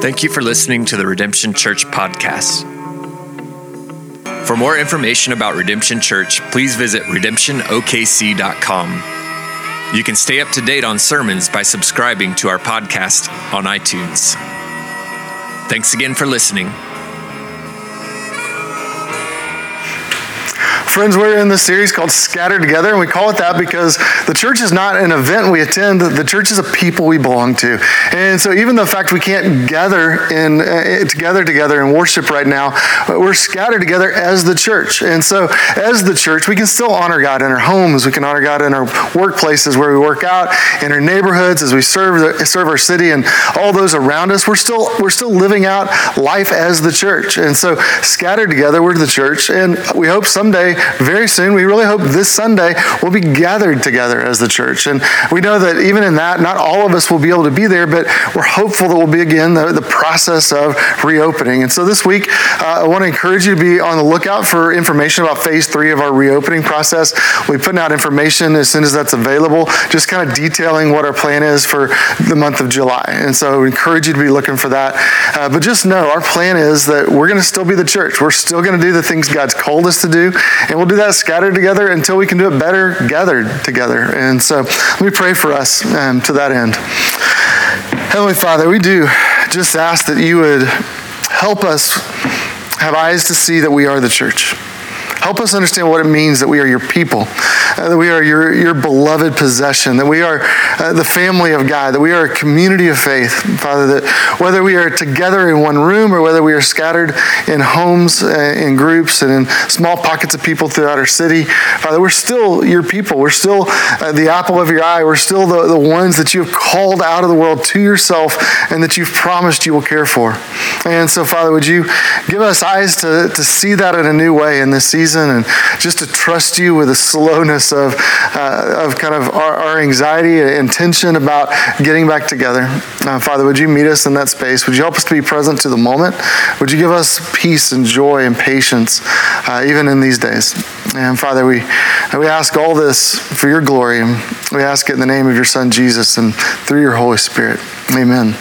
Thank you for listening to the Redemption Church podcast. For more information about Redemption Church, please visit redemptionokc.com. You can stay up to date on sermons by subscribing to our podcast on iTunes. Thanks again for listening. Friends, we're in this series called Scattered Together, and we call it that because the church is not an event we attend, the church is a people we belong to. And so, even the fact we can't gather in, uh, together together and worship right now, we're scattered together as the church. And so, as the church, we can still honor God in our homes, we can honor God in our workplaces where we work out, in our neighborhoods as we serve, serve our city and all those around us. We're still, we're still living out life as the church. And so, scattered together, we're the church. And we hope someday very soon, we really hope this Sunday, we'll be gathered together as the church. And we know that even in that, not all of us will be able to be there, but we're hopeful that we'll be again the, the process of reopening. And so this week, uh, I want to encourage you to be on the lookout for information about phase three of our reopening process. We'll be putting out information as soon as that's available, just kind of detailing what our plan is for the month of July. And so we encourage you to be looking for that. Uh, but just know our plan is that we're going to still be the church. We're still going to do the things God's called us to do, and we'll do that scattered together until we can do it better gathered together. And so let me pray for us um, to that end. Heavenly Father, we do just ask that you would help us have eyes to see that we are the church. Help us understand what it means that we are your people, uh, that we are your, your beloved possession, that we are uh, the family of God, that we are a community of faith, Father, that whether we are together in one room or whether we are scattered in homes, uh, in groups, and in small pockets of people throughout our city, Father, we're still your people. We're still uh, the apple of your eye. We're still the, the ones that you have called out of the world to yourself and that you've promised you will care for. And so, Father, would you give us eyes to, to see that in a new way in this season? Season and just to trust you with the slowness of, uh, of kind of our, our, anxiety and tension about getting back together. Uh, Father, would you meet us in that space? Would you help us to be present to the moment? Would you give us peace and joy and patience uh, even in these days? And Father, we, we ask all this for your glory. We ask it in the name of your Son, Jesus, and through your Holy Spirit. Amen.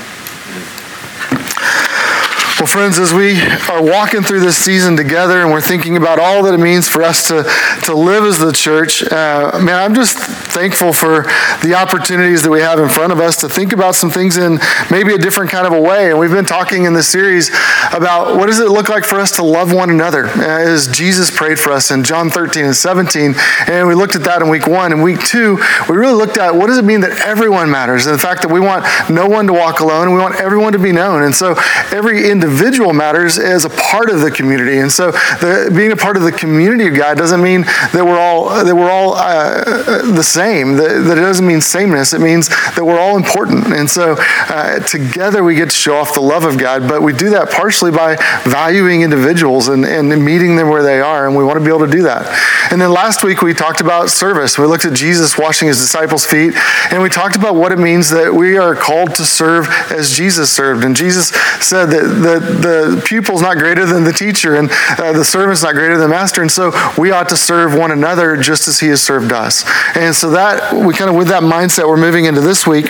Well, friends, as we are walking through this season together and we're thinking about all that it means for us to, to live as the church, uh, man, I'm just thankful for the opportunities that we have in front of us to think about some things in maybe a different kind of a way. And we've been talking in this series about what does it look like for us to love one another uh, as Jesus prayed for us in John 13 and 17. And we looked at that in week one. And week two, we really looked at what does it mean that everyone matters and the fact that we want no one to walk alone and we want everyone to be known. And so every individual individual matters as a part of the community. And so, the, being a part of the community of God doesn't mean that we're all that we're all uh, the same. That, that, it doesn't mean sameness. It means that we're all important. And so, uh, together we get to show off the love of God. But we do that partially by valuing individuals and, and meeting them where they are. And we want to be able to do that. And then last week we talked about service. We looked at Jesus washing his disciples' feet, and we talked about what it means that we are called to serve as Jesus served. And Jesus said that the the, pupil's not greater than the teacher, and uh, the servant's not greater than the master. And so we ought to serve one another just as he has served us. And so that we kind of with that mindset, we're moving into this week.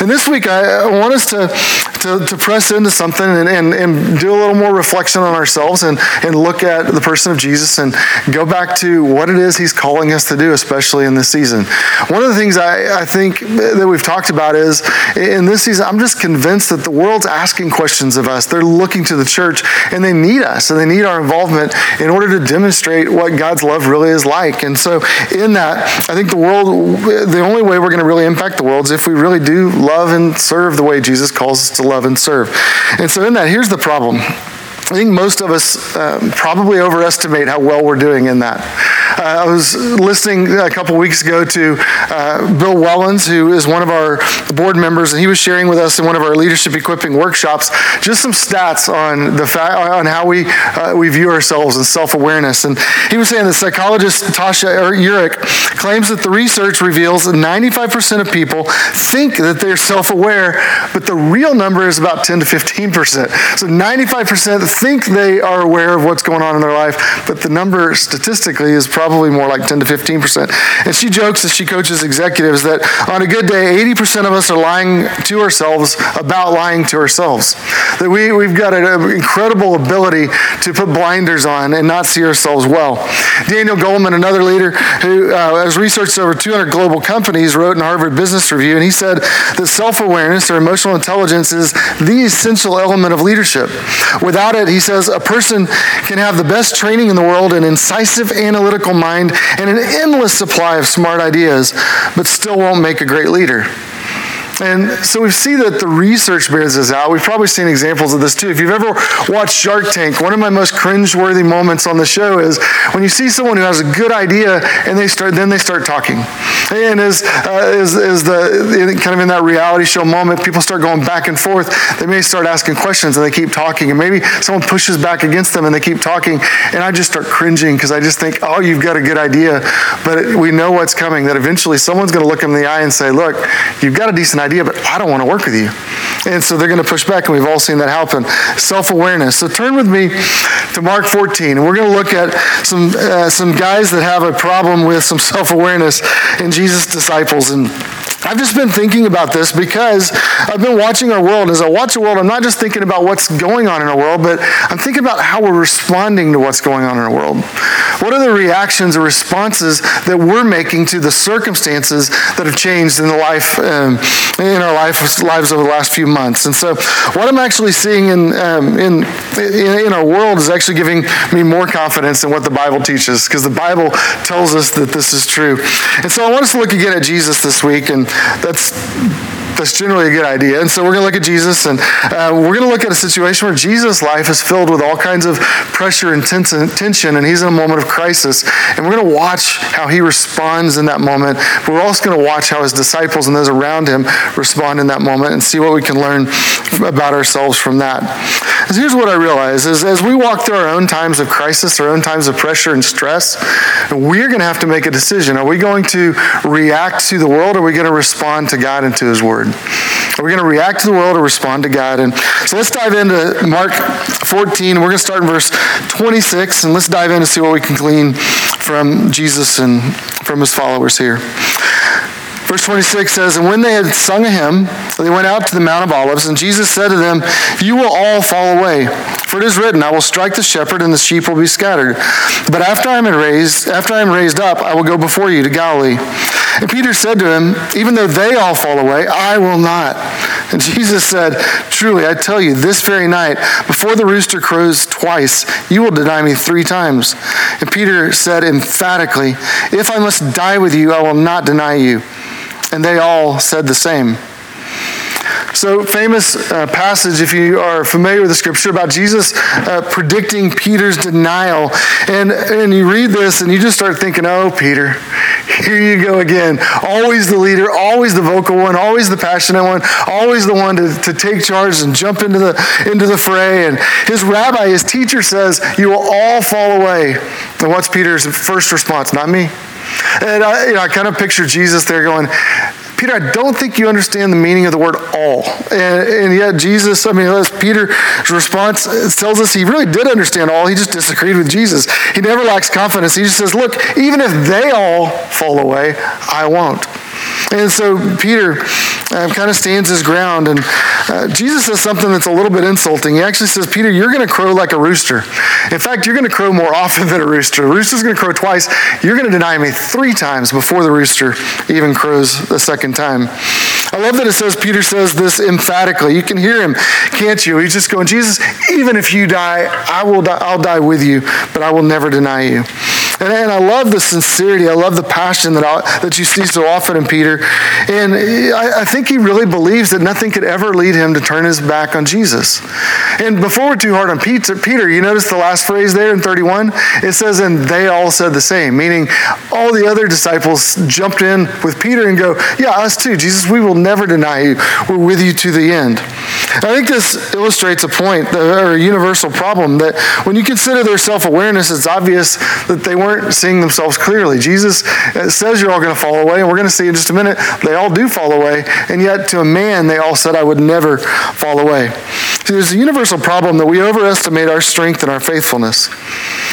And this week, I, I want us to, to, to, press into something and, and, and do a little more reflection on ourselves and, and look at the person of Jesus and go back to what it is he's calling us to do, especially in this season. One of the things I, I think that we've talked about is in this season, I'm just convinced that the world's asking questions of us. They're looking to the church and they need us and they need our involvement in order to demonstrate what God's love really is like. And so, in that, I think the world, the only way we're going to really impact the world is if we really do love and serve the way Jesus calls us to love and serve. And so, in that, here's the problem. I think most of us um, probably overestimate how well we're doing in that. Uh, I was listening a couple weeks ago to uh, Bill Wellens, who is one of our board members, and he was sharing with us in one of our leadership equipping workshops just some stats on the fact on how we uh, we view ourselves and self awareness. And he was saying the psychologist Tasha Eurich claims that the research reveals that 95% of people think that they're self aware, but the real number is about 10 to 15%. So 95% think they are aware of what's going on in their life, but the number statistically is probably more like 10 to 15%. And she jokes as she coaches executives that on a good day, 80% of us are lying to ourselves about lying to ourselves. That we, we've got an incredible ability to put blinders on and not see ourselves well. Daniel Goleman, another leader who uh, has researched over 200 global companies, wrote in Harvard Business Review, and he said that self awareness or emotional intelligence is the essential element of leadership. Without it, he says, a person can have the best training in the world, an incisive analytical mind, and an endless supply of smart ideas, but still won't make a great leader. And so we see that the research bears this out. We've probably seen examples of this too. If you've ever watched Shark Tank, one of my most cringe-worthy moments on the show is when you see someone who has a good idea and they start, then they start talking. And as, uh, the kind of in that reality show moment, people start going back and forth. They may start asking questions and they keep talking, and maybe someone pushes back against them and they keep talking, and I just start cringing because I just think, oh, you've got a good idea, but we know what's coming. That eventually someone's going to look them in the eye and say, look, you've got a decent idea, but I don't want to work with you. And so they're going to push back, and we've all seen that happen. Self awareness. So turn with me to Mark 14, and we're going to look at some, uh, some guys that have a problem with some self awareness in Jesus' disciples. And I've just been thinking about this because I've been watching our world. As I watch the world, I'm not just thinking about what's going on in our world, but I'm thinking about how we're responding to what's going on in our world. What are the reactions or responses that we're making to the circumstances that have changed in the life um, in our life, lives over the last few months? And so, what I'm actually seeing in, um, in, in in our world is actually giving me more confidence in what the Bible teaches, because the Bible tells us that this is true. And so, I want us to look again at Jesus this week and that's that's generally a good idea. And so we're going to look at Jesus, and uh, we're going to look at a situation where Jesus' life is filled with all kinds of pressure and tension, and he's in a moment of crisis. And we're going to watch how he responds in that moment. We're also going to watch how his disciples and those around him respond in that moment and see what we can learn about ourselves from that. So here's what I realize is as we walk through our own times of crisis, our own times of pressure and stress, we're going to have to make a decision. Are we going to react to the world, or are we going to respond to God and to his word? Word. We're going to react to the world or respond to God. And so let's dive into Mark 14. We're going to start in verse 26, and let's dive in and see what we can glean from Jesus and from his followers here. Verse 26 says, And when they had sung a hymn, they went out to the Mount of Olives, and Jesus said to them, You will all fall away. For it is written, I will strike the shepherd, and the sheep will be scattered. But after I am raised, after I am raised up, I will go before you to Galilee. And Peter said to him, Even though they all fall away, I will not. And Jesus said, Truly, I tell you, this very night, before the rooster crows twice, you will deny me three times. And Peter said emphatically, If I must die with you, I will not deny you. And they all said the same. So, famous uh, passage, if you are familiar with the scripture, about Jesus uh, predicting Peter's denial. And, and you read this and you just start thinking, oh, Peter, here you go again. Always the leader, always the vocal one, always the passionate one, always the one to, to take charge and jump into the, into the fray. And his rabbi, his teacher says, You will all fall away. And what's Peter's first response? Not me. And I, you know, I kind of picture Jesus there going, Peter, I don't think you understand the meaning of the word all. And, and yet, Jesus, I mean, Peter's response tells us he really did understand all. He just disagreed with Jesus. He never lacks confidence. He just says, Look, even if they all fall away, I won't. And so Peter uh, kind of stands his ground, and uh, Jesus says something that's a little bit insulting. He actually says, Peter, you're going to crow like a rooster. In fact, you're going to crow more often than a rooster. A rooster's going to crow twice. You're going to deny me three times before the rooster even crows the second time. I love that it says, Peter says this emphatically. You can hear him, can't you? He's just going, Jesus, even if you die, I will die, I'll die with you, but I will never deny you. And, and I love the sincerity. I love the passion that, I, that you see so often in Peter. And I, I think he really believes that nothing could ever lead him to turn his back on Jesus. And before we're too hard on Peter, Peter, you notice the last phrase there in 31? It says, and they all said the same, meaning all the other disciples jumped in with Peter and go, yeah, us too. Jesus, we will never deny you. We're with you to the end. I think this illustrates a point or a universal problem that when you consider their self awareness, it's obvious that they weren't seeing themselves clearly. Jesus says you're all going to fall away, and we're going to see in just a minute they all do fall away, and yet to a man they all said, I would never fall away. See, there's a universal problem that we overestimate our strength and our faithfulness.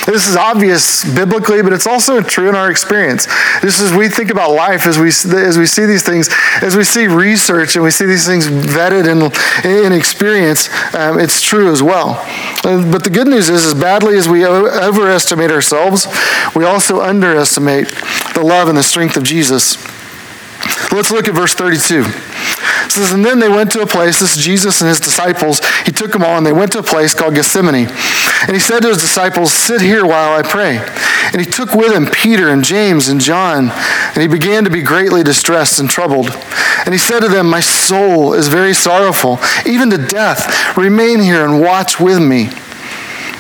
This is obvious biblically, but it's also true in our experience. Just as we think about life, as we, as we see these things, as we see research and we see these things vetted in, in experience, um, it's true as well. Uh, but the good news is, as badly as we overestimate ourselves, we also underestimate the love and the strength of Jesus. Let's look at verse 32. It says, And then they went to a place, this is Jesus and his disciples. He took them all and they went to a place called Gethsemane. And he said to his disciples, Sit here while I pray. And he took with him Peter and James and John. And he began to be greatly distressed and troubled. And he said to them, My soul is very sorrowful, even to death. Remain here and watch with me.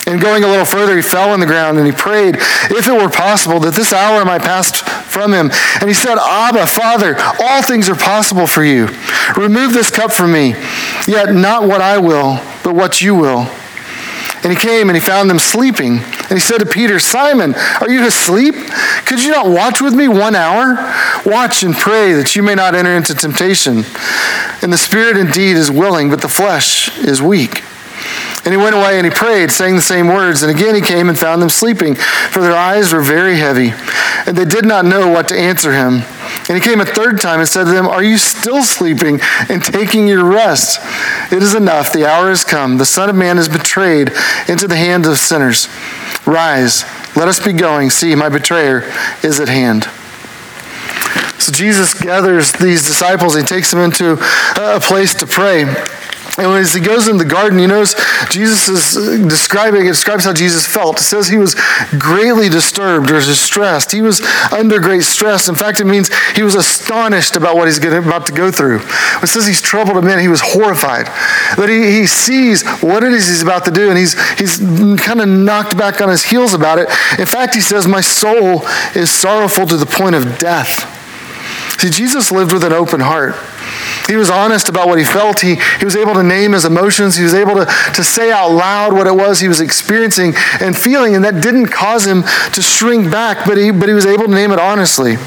And going a little further, he fell on the ground and he prayed, if it were possible, that this hour might pass from him. And he said, Abba, Father, all things are possible for you. Remove this cup from me, yet not what I will, but what you will. And he came and he found them sleeping. And he said to Peter, Simon, are you asleep? Could you not watch with me one hour? Watch and pray that you may not enter into temptation. And the spirit indeed is willing, but the flesh is weak. And he went away and he prayed, saying the same words. And again he came and found them sleeping, for their eyes were very heavy, and they did not know what to answer him. And he came a third time and said to them, Are you still sleeping and taking your rest? It is enough. The hour has come. The Son of Man is betrayed into the hands of sinners. Rise, let us be going. See, my betrayer is at hand. So Jesus gathers these disciples, he takes them into a place to pray. And as he goes in the garden, you notice Jesus is uh, describing, it describes how Jesus felt. It says he was greatly disturbed or distressed. He was under great stress. In fact, it means he was astonished about what he's about to go through. It says he's troubled a man. He was horrified. That he, he sees what it is he's about to do, and he's, he's kind of knocked back on his heels about it. In fact, he says, My soul is sorrowful to the point of death. See, Jesus lived with an open heart. He was honest about what he felt. He, he was able to name his emotions. He was able to, to say out loud what it was he was experiencing and feeling, and that didn't cause him to shrink back, but he, but he was able to name it honestly.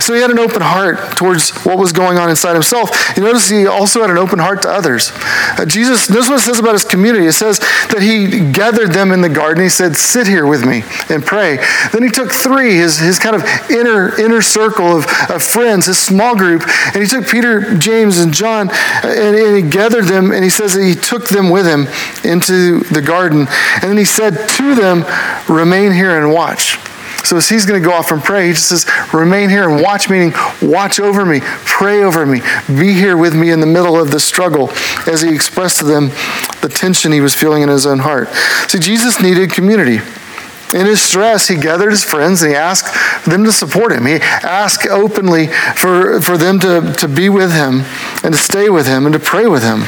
So he had an open heart towards what was going on inside himself. You notice he also had an open heart to others. Uh, Jesus, notice what it says about his community. It says that he gathered them in the garden. He said, Sit here with me and pray. Then he took three, his, his kind of inner, inner circle of, of friends, his small group, and he took Peter, James, and John, and, and he gathered them, and he says that he took them with him into the garden. And then he said to them, Remain here and watch. So as he's going to go off and pray, he just says, remain here and watch, meaning watch over me, pray over me, be here with me in the middle of the struggle as he expressed to them the tension he was feeling in his own heart. See, Jesus needed community. In his stress, he gathered his friends and he asked them to support him. He asked openly for, for them to, to be with him and to stay with him and to pray with him.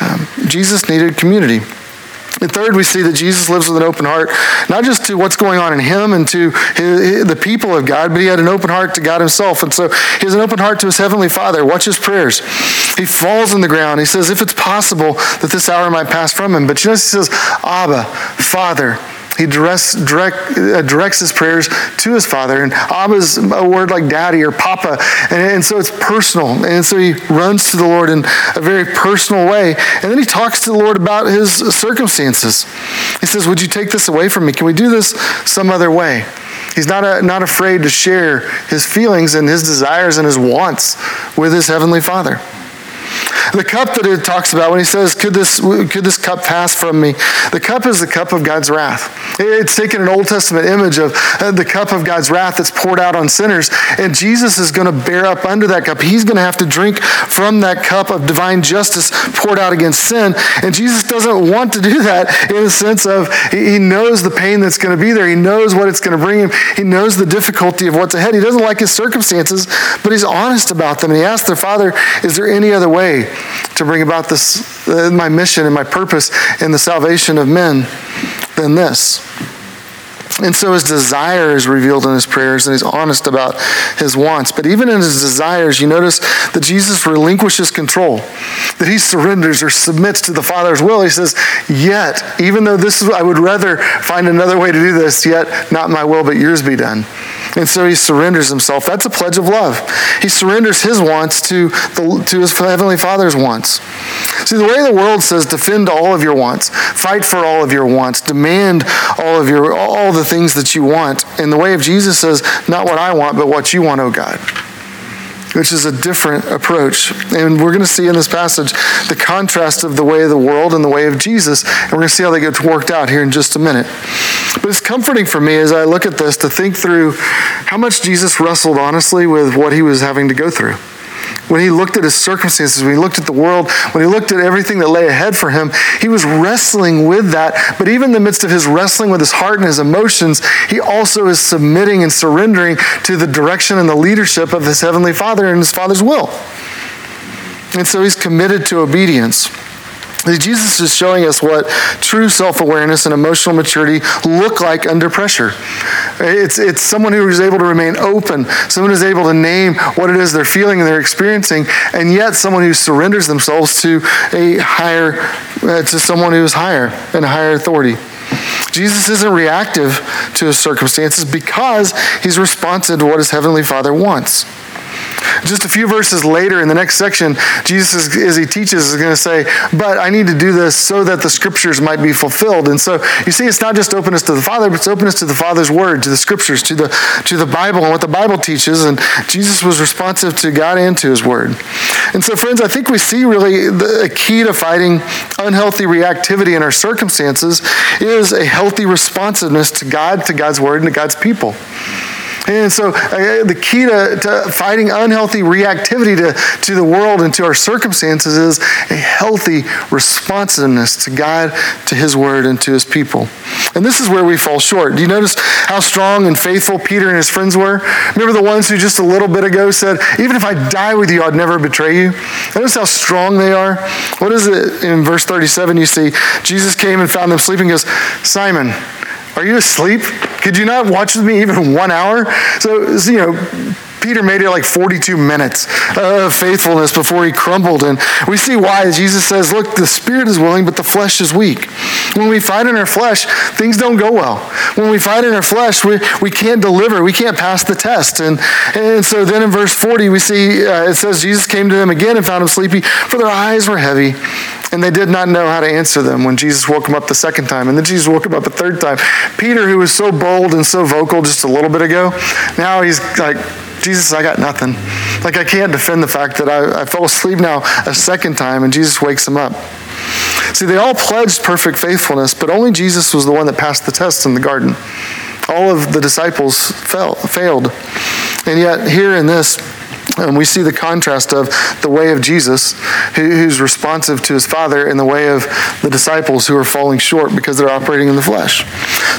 Um, Jesus needed community. And third, we see that Jesus lives with an open heart, not just to what's going on in him and to his, the people of God, but he had an open heart to God himself. And so he has an open heart to his heavenly Father. Watch his prayers. He falls on the ground. He says, if it's possible that this hour might pass from him. But you notice he says, Abba, Father. He directs, direct, uh, directs his prayers to his father. And Abba is a word like daddy or papa. And, and so it's personal. And so he runs to the Lord in a very personal way. And then he talks to the Lord about his circumstances. He says, Would you take this away from me? Can we do this some other way? He's not, a, not afraid to share his feelings and his desires and his wants with his heavenly father. The cup that it talks about when he says, could this, could this cup pass from me? The cup is the cup of God's wrath. It's taken an Old Testament image of uh, the cup of God's wrath that's poured out on sinners. And Jesus is going to bear up under that cup. He's going to have to drink from that cup of divine justice poured out against sin. And Jesus doesn't want to do that in the sense of he knows the pain that's going to be there. He knows what it's going to bring him. He knows the difficulty of what's ahead. He doesn't like his circumstances, but he's honest about them. And he asks their father, Is there any other way? To bring about this, uh, my mission and my purpose in the salvation of men than this. And so his desire is revealed in his prayers, and he's honest about his wants. But even in his desires, you notice that Jesus relinquishes control, that he surrenders or submits to the Father's will. He says, Yet, even though this is, I would rather find another way to do this, yet not my will, but yours be done. And so he surrenders himself. That's a pledge of love. He surrenders his wants to, the, to his heavenly Father's wants. See, the way the world says defend all of your wants, fight for all of your wants, demand all of your all the things that you want. And the way of Jesus says, not what I want, but what you want, oh God which is a different approach. And we're going to see in this passage the contrast of the way of the world and the way of Jesus. And we're going to see how they get worked out here in just a minute. But it's comforting for me as I look at this to think through how much Jesus wrestled honestly with what he was having to go through when he looked at his circumstances, when he looked at the world, when he looked at everything that lay ahead for him, he was wrestling with that. But even in the midst of his wrestling with his heart and his emotions, he also is submitting and surrendering to the direction and the leadership of his heavenly Father and his Father's will. And so he's committed to obedience. Jesus is showing us what true self awareness and emotional maturity look like under pressure. It's, it's someone who is able to remain open, someone who's able to name what it is they're feeling and they're experiencing, and yet someone who surrenders themselves to a higher, uh, to someone who is higher and a higher authority. Jesus isn't reactive to his circumstances because he's responsive to what his heavenly Father wants. Just a few verses later in the next section, Jesus, as he teaches, is going to say, But I need to do this so that the scriptures might be fulfilled. And so you see, it's not just openness to the Father, but it's openness to the Father's word, to the scriptures, to the, to the Bible and what the Bible teaches. And Jesus was responsive to God and to his word. And so, friends, I think we see really the key to fighting unhealthy reactivity in our circumstances is a healthy responsiveness to God, to God's word, and to God's people. And so uh, the key to, to fighting unhealthy reactivity to, to the world and to our circumstances is a healthy responsiveness to God, to His Word, and to His people. And this is where we fall short. Do you notice how strong and faithful Peter and his friends were? Remember the ones who just a little bit ago said, Even if I die with you, I'd never betray you? Notice how strong they are? What is it in verse 37? You see, Jesus came and found them sleeping, goes, Simon, are you asleep? Could you not watch with me even one hour? So, you know, Peter made it like 42 minutes of faithfulness before he crumbled. And we see why. Jesus says, Look, the spirit is willing, but the flesh is weak. When we fight in our flesh, things don't go well. When we fight in our flesh, we, we can't deliver, we can't pass the test. And, and so then in verse 40, we see uh, it says, Jesus came to them again and found them sleepy, for their eyes were heavy. And they did not know how to answer them when Jesus woke them up the second time. And then Jesus woke them up a third time. Peter, who was so bold and so vocal just a little bit ago, now he's like, Jesus, I got nothing. Like, I can't defend the fact that I, I fell asleep now a second time, and Jesus wakes him up. See, they all pledged perfect faithfulness, but only Jesus was the one that passed the test in the garden. All of the disciples fell, failed. And yet, here in this, and we see the contrast of the way of Jesus, who's responsive to his Father, and the way of the disciples who are falling short because they're operating in the flesh.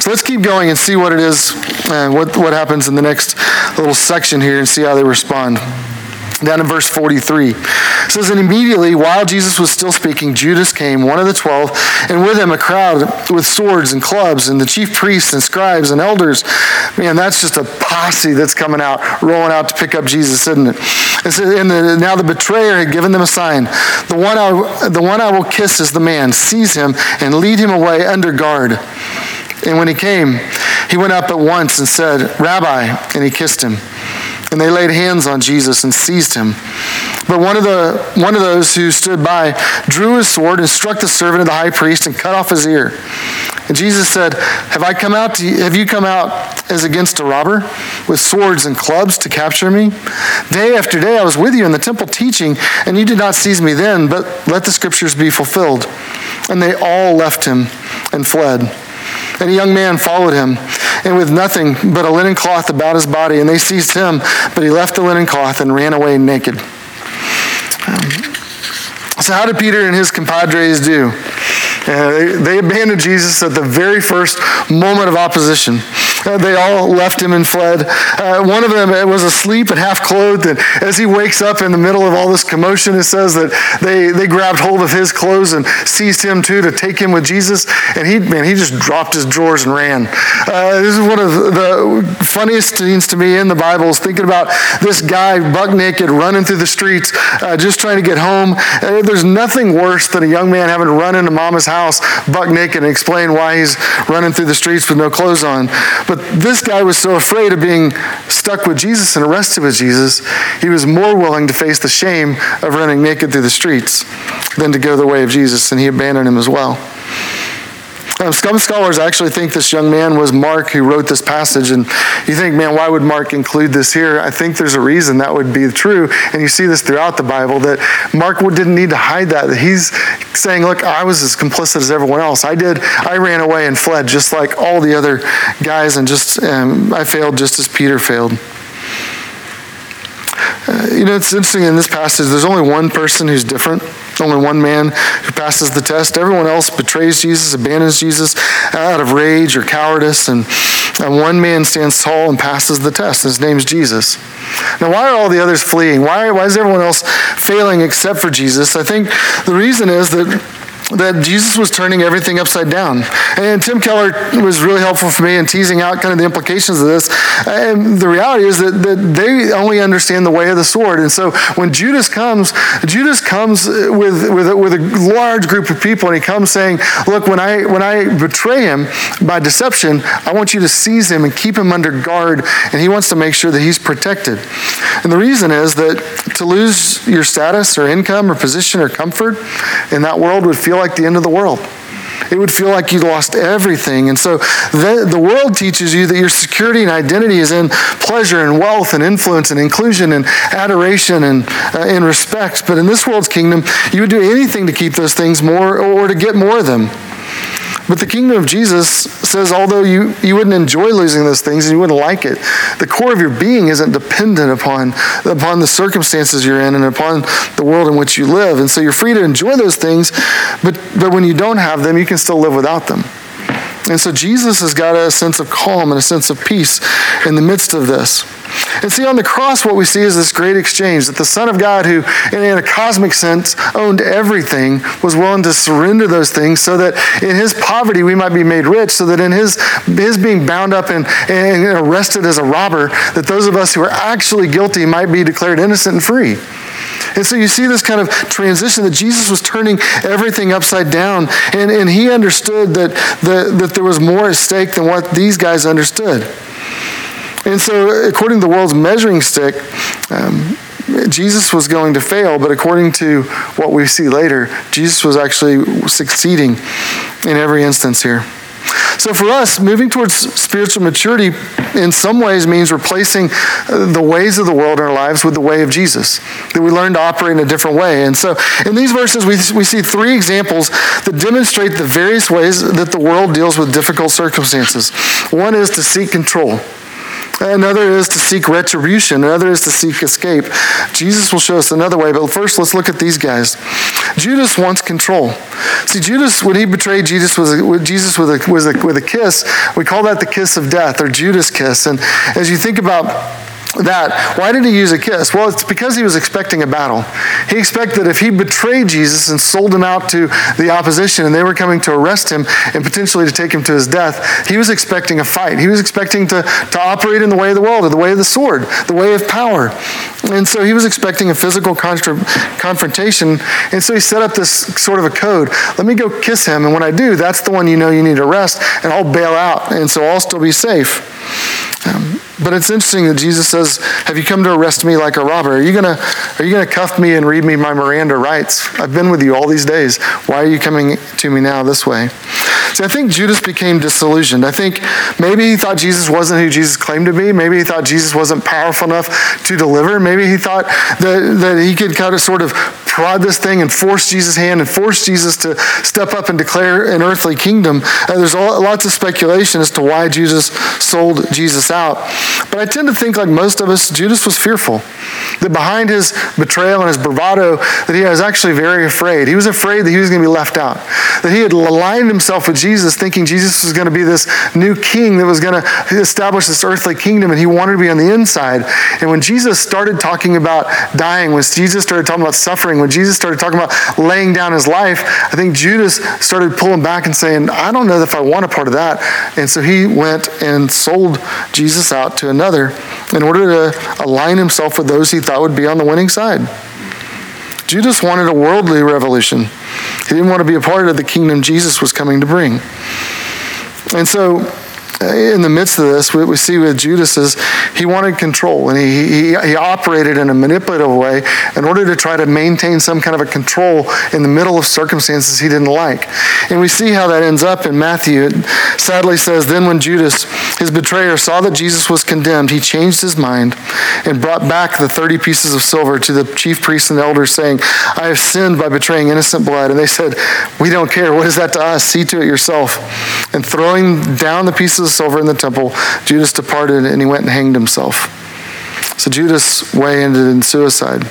So let's keep going and see what it is, and what, what happens in the next little section here, and see how they respond down in verse 43. It says, And immediately, while Jesus was still speaking, Judas came, one of the twelve, and with him a crowd with swords and clubs, and the chief priests and scribes and elders. Man, that's just a posse that's coming out, rolling out to pick up Jesus, isn't it? It says, and the, now the betrayer had given them a sign. The one, I, the one I will kiss is the man. Seize him and lead him away under guard. And when he came, he went up at once and said, Rabbi, and he kissed him. And they laid hands on Jesus and seized him. But one of, the, one of those who stood by drew his sword and struck the servant of the high priest and cut off his ear. And Jesus said, Have I come out to you, have you come out as against a robber with swords and clubs to capture me? Day after day I was with you in the temple teaching, and you did not seize me then, but let the scriptures be fulfilled. And they all left him and fled. And a young man followed him, and with nothing but a linen cloth about his body, and they seized him, but he left the linen cloth and ran away naked. Um, so, how did Peter and his compadres do? Uh, they, they abandoned Jesus at the very first moment of opposition. Uh, they all left him and fled. Uh, one of them was asleep and half clothed, and as he wakes up in the middle of all this commotion, it says that they, they grabbed hold of his clothes and seized him too to take him with Jesus. And he, man, he just dropped his drawers and ran. Uh, this is one of the funniest scenes to me in the Bible is thinking about this guy buck naked running through the streets, uh, just trying to get home. Uh, there's nothing worse than a young man having to run into mama's house buck naked and explain why he's running through the streets with no clothes on. But this guy was so afraid of being stuck with Jesus and arrested with Jesus, he was more willing to face the shame of running naked through the streets than to go the way of Jesus, and he abandoned him as well. Um, some scholars actually think this young man was Mark who wrote this passage. And you think, man, why would Mark include this here? I think there's a reason that would be true. And you see this throughout the Bible that Mark didn't need to hide that. He's saying, look, I was as complicit as everyone else. I did, I ran away and fled just like all the other guys, and just um, I failed just as Peter failed. Uh, you know, it's interesting in this passage, there's only one person who's different, only one man who passes the test. Everyone else betrays Jesus, abandons Jesus out of rage or cowardice, and, and one man stands tall and passes the test. His name's Jesus. Now, why are all the others fleeing? Why, why is everyone else failing except for Jesus? I think the reason is that that Jesus was turning everything upside down. And Tim Keller was really helpful for me in teasing out kind of the implications of this. And the reality is that, that they only understand the way of the sword. And so when Judas comes, Judas comes with, with, with a large group of people and he comes saying, look, when I, when I betray him by deception, I want you to seize him and keep him under guard. And he wants to make sure that he's protected. And the reason is that to lose your status or income or position or comfort in that world would feel like the end of the world. It would feel like you lost everything. And so the, the world teaches you that your security and identity is in pleasure and wealth and influence and inclusion and adoration and, uh, and respect. But in this world's kingdom, you would do anything to keep those things more or to get more of them. But the kingdom of Jesus says, although you, you wouldn't enjoy losing those things and you wouldn't like it, the core of your being isn't dependent upon, upon the circumstances you're in and upon the world in which you live. And so you're free to enjoy those things, but, but when you don't have them, you can still live without them. And so Jesus has got a sense of calm and a sense of peace in the midst of this. And see, on the cross, what we see is this great exchange that the Son of God, who in a cosmic sense owned everything, was willing to surrender those things so that in his poverty we might be made rich, so that in his, his being bound up and, and arrested as a robber, that those of us who are actually guilty might be declared innocent and free. And so you see this kind of transition that Jesus was turning everything upside down, and, and he understood that, the, that there was more at stake than what these guys understood. And so, according to the world's measuring stick, um, Jesus was going to fail, but according to what we see later, Jesus was actually succeeding in every instance here. So for us, moving towards spiritual maturity in some ways means replacing uh, the ways of the world in our lives with the way of Jesus, that we learn to operate in a different way. And so in these verses, we, we see three examples that demonstrate the various ways that the world deals with difficult circumstances. One is to seek control. Another is to seek retribution. Another is to seek escape. Jesus will show us another way, but first let's look at these guys. Judas wants control. See, Judas, when he betrayed Jesus, was a, Jesus with a, was a, with a kiss. We call that the kiss of death or Judas kiss. And as you think about that. Why did he use a kiss? Well, it's because he was expecting a battle. He expected that if he betrayed Jesus and sold him out to the opposition and they were coming to arrest him and potentially to take him to his death, he was expecting a fight. He was expecting to, to operate in the way of the world, or the way of the sword, the way of power. And so he was expecting a physical contra- confrontation. And so he set up this sort of a code. Let me go kiss him. And when I do, that's the one you know you need to arrest, and I'll bail out. And so I'll still be safe. Um, but it's interesting that Jesus says, "Have you come to arrest me like a robber? Are you gonna are you gonna cuff me and read me my Miranda rights? I've been with you all these days. Why are you coming to me now this way?" See, I think Judas became disillusioned. I think maybe he thought Jesus wasn't who Jesus claimed to be. Maybe he thought Jesus wasn't powerful enough to deliver. Maybe he thought that, that he could kind of sort of prod this thing and force Jesus' hand and force Jesus to step up and declare an earthly kingdom. Uh, there's lots of speculation as to why Jesus sold Jesus out. But I tend to think, like most of us, Judas was fearful. That behind his betrayal and his bravado, that he was actually very afraid. He was afraid that he was going to be left out. That he had aligned himself with Jesus, thinking Jesus was going to be this new king that was going to establish this earthly kingdom, and he wanted to be on the inside. And when Jesus started talking about dying, when Jesus started talking about suffering, when Jesus started talking about laying down his life, I think Judas started pulling back and saying, I don't know if I want a part of that. And so he went and sold Jesus out to another in order to align himself with those he thought would be on the winning side. Judas wanted a worldly revolution. He didn't want to be a part of the kingdom Jesus was coming to bring. And so in the midst of this, what we see with Judas is he wanted control and he, he, he, operated in a manipulative way in order to try to maintain some kind of a control in the middle of circumstances he didn't like. And we see how that ends up in Matthew. It sadly says, Then when Judas, his betrayer, saw that Jesus was condemned, he changed his mind and brought back the 30 pieces of silver to the chief priests and elders, saying, I have sinned by betraying innocent blood. And they said, We don't care. What is that to us? See to it yourself. And throwing down the pieces of silver in the temple, Judas departed and he went and hanged himself. So Judas' way ended in suicide.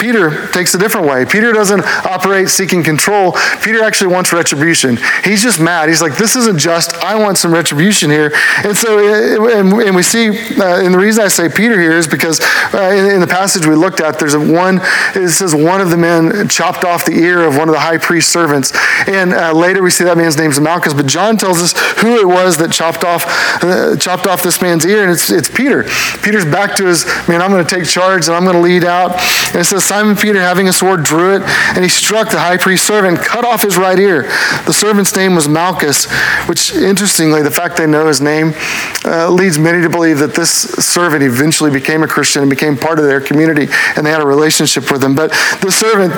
Peter takes a different way. Peter doesn't operate seeking control. Peter actually wants retribution. He's just mad. He's like, this isn't just. I want some retribution here. And so, and, we see, uh, and the reason I say Peter here is because uh, in, the passage we looked at, there's one, it says one of the men chopped off the ear of one of the high priest's servants. And uh, later we see that man's name's Malchus. But John tells us who it was that chopped off, uh, chopped off this man's ear, and it's, it's Peter. Peter's back to his, man, I'm going to take charge and I'm going to lead out. And it says, Simon Peter, having a sword, drew it, and he struck the high priest's servant, cut off his right ear. The servant's name was Malchus, which, interestingly, the fact they know his name uh, leads many to believe that this servant eventually became a Christian and became part of their community, and they had a relationship with him. But the servant,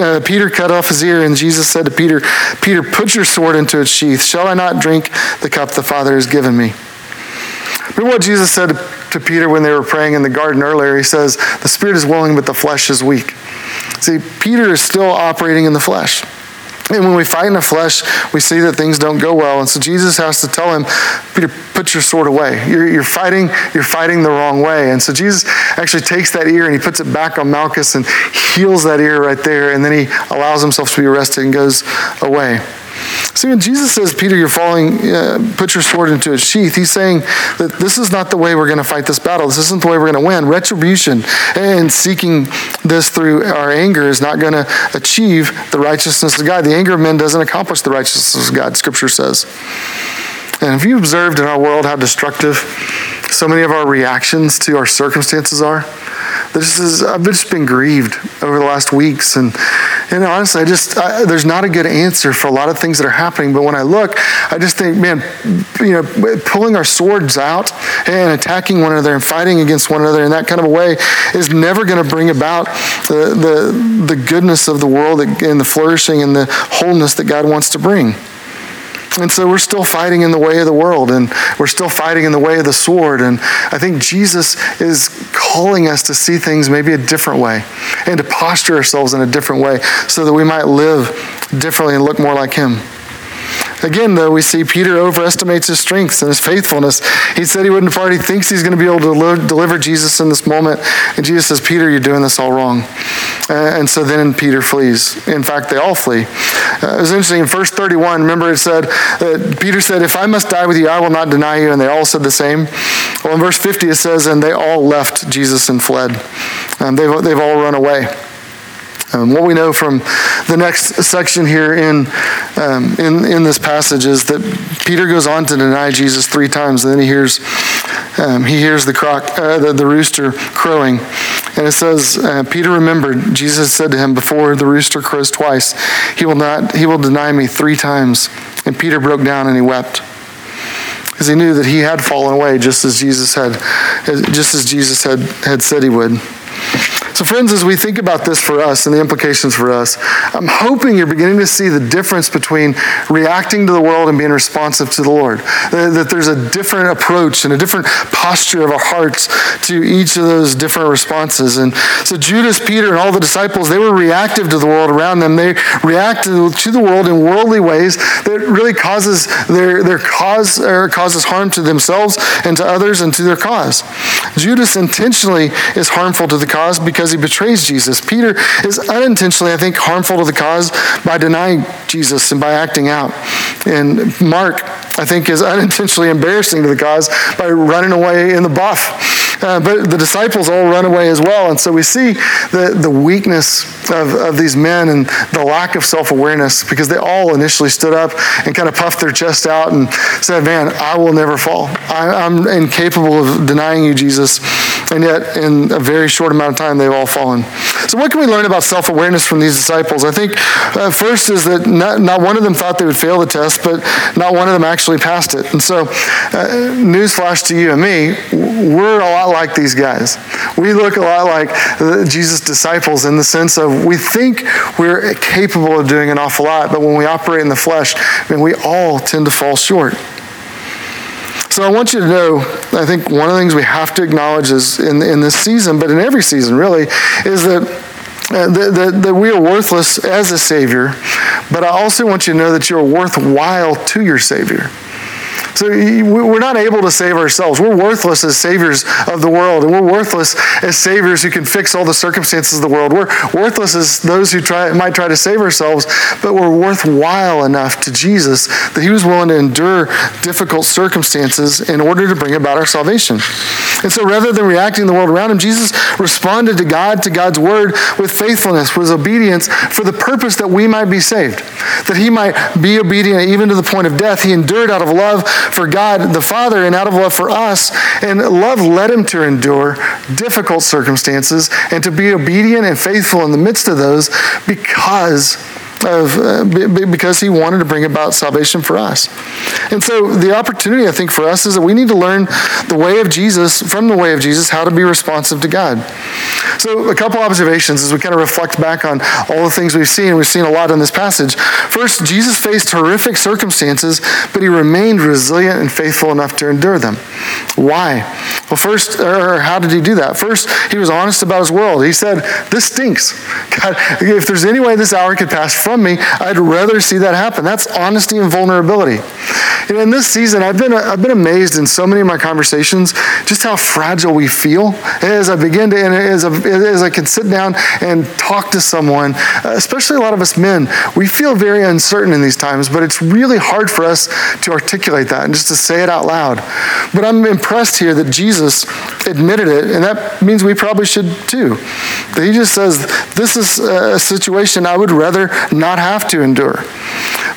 uh, Peter, cut off his ear, and Jesus said to Peter, Peter, put your sword into its sheath. Shall I not drink the cup the Father has given me? Remember what Jesus said to Peter when they were praying in the garden earlier? He says, The spirit is willing, but the flesh is weak. See, Peter is still operating in the flesh. And when we fight in the flesh, we see that things don't go well. And so Jesus has to tell him, Peter, put your sword away. You're, you're, fighting, you're fighting the wrong way. And so Jesus actually takes that ear and he puts it back on Malchus and heals that ear right there. And then he allows himself to be arrested and goes away. See, when Jesus says, Peter, you're falling, uh, put your sword into its sheath, he's saying that this is not the way we're going to fight this battle. This isn't the way we're going to win. Retribution and seeking this through our anger is not going to achieve the righteousness of God. The anger of men doesn't accomplish the righteousness of God, Scripture says. And have you observed in our world how destructive so many of our reactions to our circumstances are? This is, I've just been grieved over the last weeks. And, and honestly, I just, I, there's not a good answer for a lot of things that are happening. But when I look, I just think, man, you know, pulling our swords out and attacking one another and fighting against one another in that kind of a way is never going to bring about the, the, the goodness of the world and the flourishing and the wholeness that God wants to bring. And so we're still fighting in the way of the world and we're still fighting in the way of the sword. And I think Jesus is calling us to see things maybe a different way and to posture ourselves in a different way so that we might live differently and look more like Him. Again, though, we see Peter overestimates his strengths and his faithfulness. He said he wouldn't fight. He thinks he's going to be able to deliver Jesus in this moment. And Jesus says, Peter, you're doing this all wrong. Uh, and so then Peter flees. In fact, they all flee. Uh, it was interesting. In verse 31, remember it said, that Peter said, If I must die with you, I will not deny you. And they all said the same. Well, in verse 50, it says, And they all left Jesus and fled. Um, they've, they've all run away. Um, what we know from the next section here in, um, in, in this passage is that Peter goes on to deny Jesus three times, and then he hears, um, he hears the, croc, uh, the, the, rooster crowing. And it says, uh, Peter remembered, Jesus said to him, Before the rooster crows twice, he will, not, he will deny me three times. And Peter broke down and he wept because he knew that he had fallen away just as Jesus had, just as Jesus had, had said he would. So, friends, as we think about this for us and the implications for us, I'm hoping you're beginning to see the difference between reacting to the world and being responsive to the Lord. That there's a different approach and a different posture of our hearts to each of those different responses. And so, Judas, Peter, and all the disciples, they were reactive to the world around them. They reacted to the world in worldly ways that really causes their, their cause or causes harm to themselves and to others and to their cause. Judas intentionally is harmful to the cause because because he betrays Jesus. Peter is unintentionally, I think, harmful to the cause by denying Jesus and by acting out. And Mark, I think, is unintentionally embarrassing to the cause by running away in the buff. Uh, but the disciples all run away as well. And so we see the, the weakness of, of these men and the lack of self awareness because they all initially stood up and kind of puffed their chest out and said, Man, I will never fall. I, am incapable of denying you, Jesus. And yet, in a very short amount of time, they've all fallen. So, what can we learn about self awareness from these disciples? I think uh, first is that not, not one of them thought they would fail the test, but not one of them actually passed it. And so, uh, newsflash to you and me, we're a lot like these guys. We look a lot like Jesus' disciples in the sense of we think we're capable of doing an awful lot, but when we operate in the flesh, I mean, we all tend to fall short. So I want you to know, I think one of the things we have to acknowledge is in, in this season, but in every season really, is that uh, that, that, we are worthless as a Savior, but I also want you to know that you're worthwhile to your Savior. So we're not able to save ourselves. We're worthless as saviors of the world, and we're worthless as saviors who can fix all the circumstances of the world. We're worthless as those who try, might try to save ourselves, but we're worthwhile enough to Jesus that he was willing to endure difficult circumstances in order to bring about our salvation. And so rather than reacting to the world around him, Jesus responded to God, to God's word with faithfulness, with obedience for the purpose that we might be saved, that he might be obedient even to the point of death. He endured out of love for God the Father and out of love for us. And love led him to endure difficult circumstances and to be obedient and faithful in the midst of those because of uh, because he wanted to bring about salvation for us. And so the opportunity I think for us is that we need to learn the way of Jesus from the way of Jesus how to be responsive to God. So a couple observations as we kind of reflect back on all the things we've seen. We've seen a lot in this passage. First, Jesus faced horrific circumstances, but he remained resilient and faithful enough to endure them. Why? Well, first, or how did he do that? First, he was honest about his world. He said, "This stinks. God, if there's any way this hour could pass from from me, I'd rather see that happen. That's honesty and vulnerability. And in this season, I've been, I've been amazed in so many of my conversations just how fragile we feel as I begin to, and as, I, as I can sit down and talk to someone, especially a lot of us men, we feel very uncertain in these times, but it's really hard for us to articulate that and just to say it out loud. But I'm impressed here that Jesus admitted it, and that means we probably should too. That he just says, This is a situation I would rather not have to endure.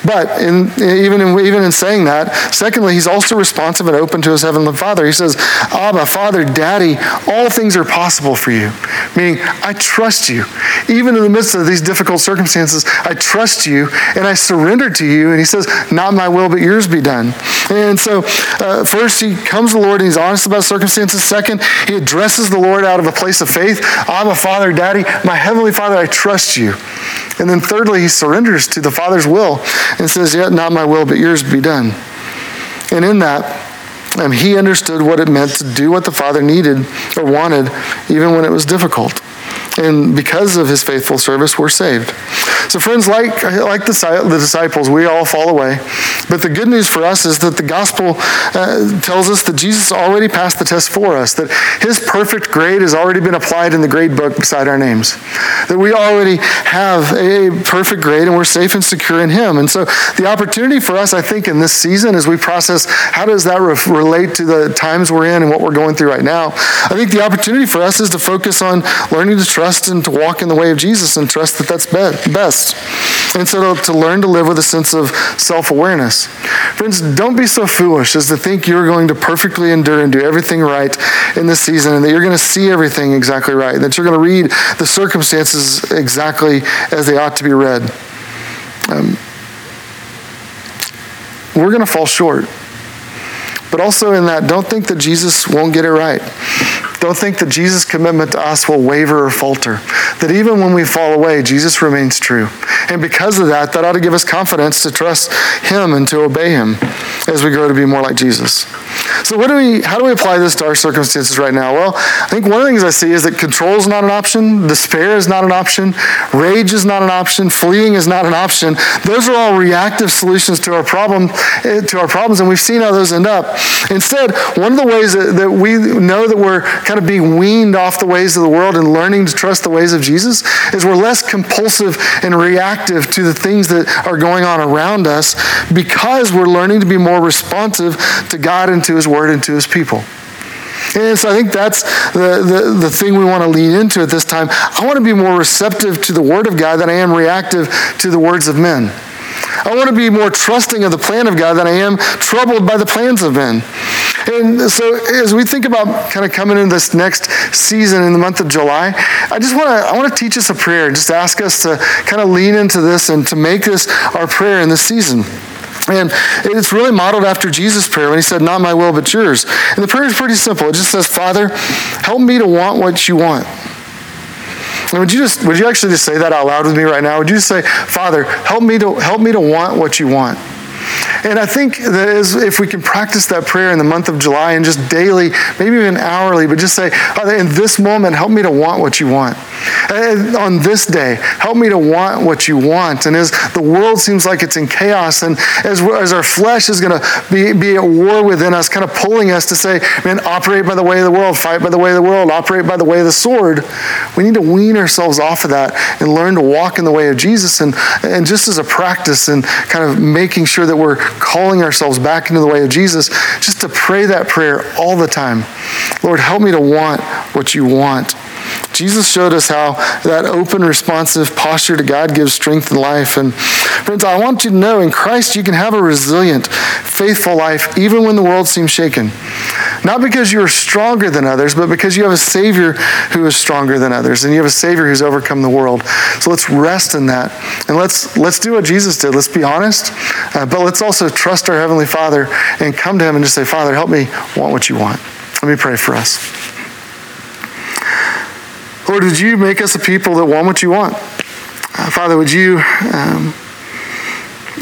But in, even, in, even in saying that, secondly, he's also responsive and open to his heavenly Father. He says, Abba, Father, Daddy, all things are possible for you. Meaning, I trust you. Even in the midst of these difficult circumstances, I trust you and I surrender to you. And he says, Not my will, but yours be done. And so, uh, first, he comes to the Lord and he's honest about circumstances. Second, he addresses the Lord out of a place of faith. Abba, Father, Daddy, my heavenly Father, I trust you. And then thirdly, he surrenders to the Father's will and says, Yet not my will, but yours be done. And in that, um, he understood what it meant to do what the Father needed or wanted, even when it was difficult. And because of his faithful service, we're saved. So, friends, like, like the, the disciples, we all fall away. But the good news for us is that the gospel uh, tells us that Jesus already passed the test for us, that his perfect grade has already been applied in the grade book beside our names, that we already have a perfect grade and we're safe and secure in him. And so, the opportunity for us, I think, in this season as we process how does that re- relate to the times we're in and what we're going through right now, I think the opportunity for us is to focus on learning to trust and to walk in the way of Jesus and trust that that's best. And so, to, to learn to live with a sense of self awareness Friends, don't be so foolish as to think you're going to perfectly endure and do everything right in this season and that you're going to see everything exactly right, that you're going to read the circumstances exactly as they ought to be read. Um, we're going to fall short. But also in that, don't think that Jesus won't get it right. Don't think that Jesus' commitment to us will waver or falter. That even when we fall away, Jesus remains true. And because of that, that ought to give us confidence to trust Him and to obey Him as we grow to be more like Jesus. So, what do we, how do we apply this to our circumstances right now? Well, I think one of the things I see is that control is not an option, despair is not an option, rage is not an option, fleeing is not an option. Those are all reactive solutions to our problem, eh, to our problems, and we've seen how those end up. Instead, one of the ways that, that we know that we're kind of being weaned off the ways of the world and learning to trust the ways of Jesus is we're less compulsive and reactive to the things that are going on around us because we're learning to be more responsive to God and to His Word and to His people. And so I think that's the, the, the thing we want to lean into at this time. I want to be more receptive to the Word of God than I am reactive to the words of men. I want to be more trusting of the plan of God than I am troubled by the plans of men. And so as we think about kind of coming into this next season in the month of July, I just want to I want to teach us a prayer, just ask us to kind of lean into this and to make this our prayer in this season. And it's really modeled after Jesus' prayer when he said, Not my will, but yours. And the prayer is pretty simple. It just says, Father, help me to want what you want. And would you just would you actually just say that out loud with me right now? Would you say, Father, help me to help me to want what you want? And I think that is, if we can practice that prayer in the month of July and just daily, maybe even hourly, but just say, Father, in this moment, help me to want what you want. And on this day, help me to want what you want. And as the world seems like it's in chaos, and as, as our flesh is going to be, be at war within us, kind of pulling us to say, man, operate by the way of the world, fight by the way of the world, operate by the way of the sword, we need to wean ourselves off of that and learn to walk in the way of Jesus. And, and just as a practice and kind of making sure that we're calling ourselves back into the way of Jesus, just to pray that prayer all the time. Lord, help me to want what you want. Jesus showed us how that open, responsive posture to God gives strength and life. And friends, I want you to know in Christ you can have a resilient, faithful life even when the world seems shaken. Not because you are stronger than others, but because you have a Savior who is stronger than others, and you have a Savior who's overcome the world. So let's rest in that, and let's let's do what Jesus did. Let's be honest, uh, but let's also trust our Heavenly Father and come to Him and just say, Father, help me want what you want. Let me pray for us. Lord, would you make us a people that want what you want? Uh, Father, would you, um,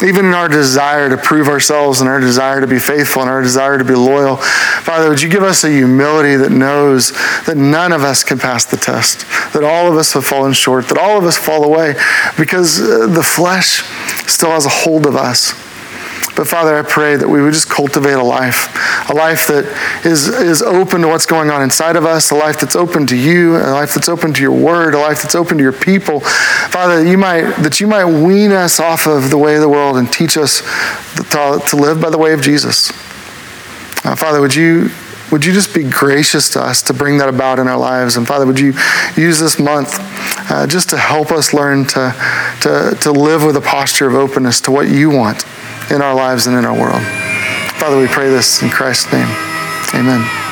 even in our desire to prove ourselves and our desire to be faithful and our desire to be loyal, Father, would you give us a humility that knows that none of us can pass the test, that all of us have fallen short, that all of us fall away because uh, the flesh still has a hold of us. But Father, I pray that we would just cultivate a life, a life that is, is open to what's going on inside of us, a life that's open to you, a life that's open to your word, a life that's open to your people. Father, that you might, that you might wean us off of the way of the world and teach us to, to live by the way of Jesus. Uh, Father, would you would you just be gracious to us to bring that about in our lives? And Father, would you use this month uh, just to help us learn to, to, to live with a posture of openness to what you want in our lives and in our world. Father, we pray this in Christ's name. Amen.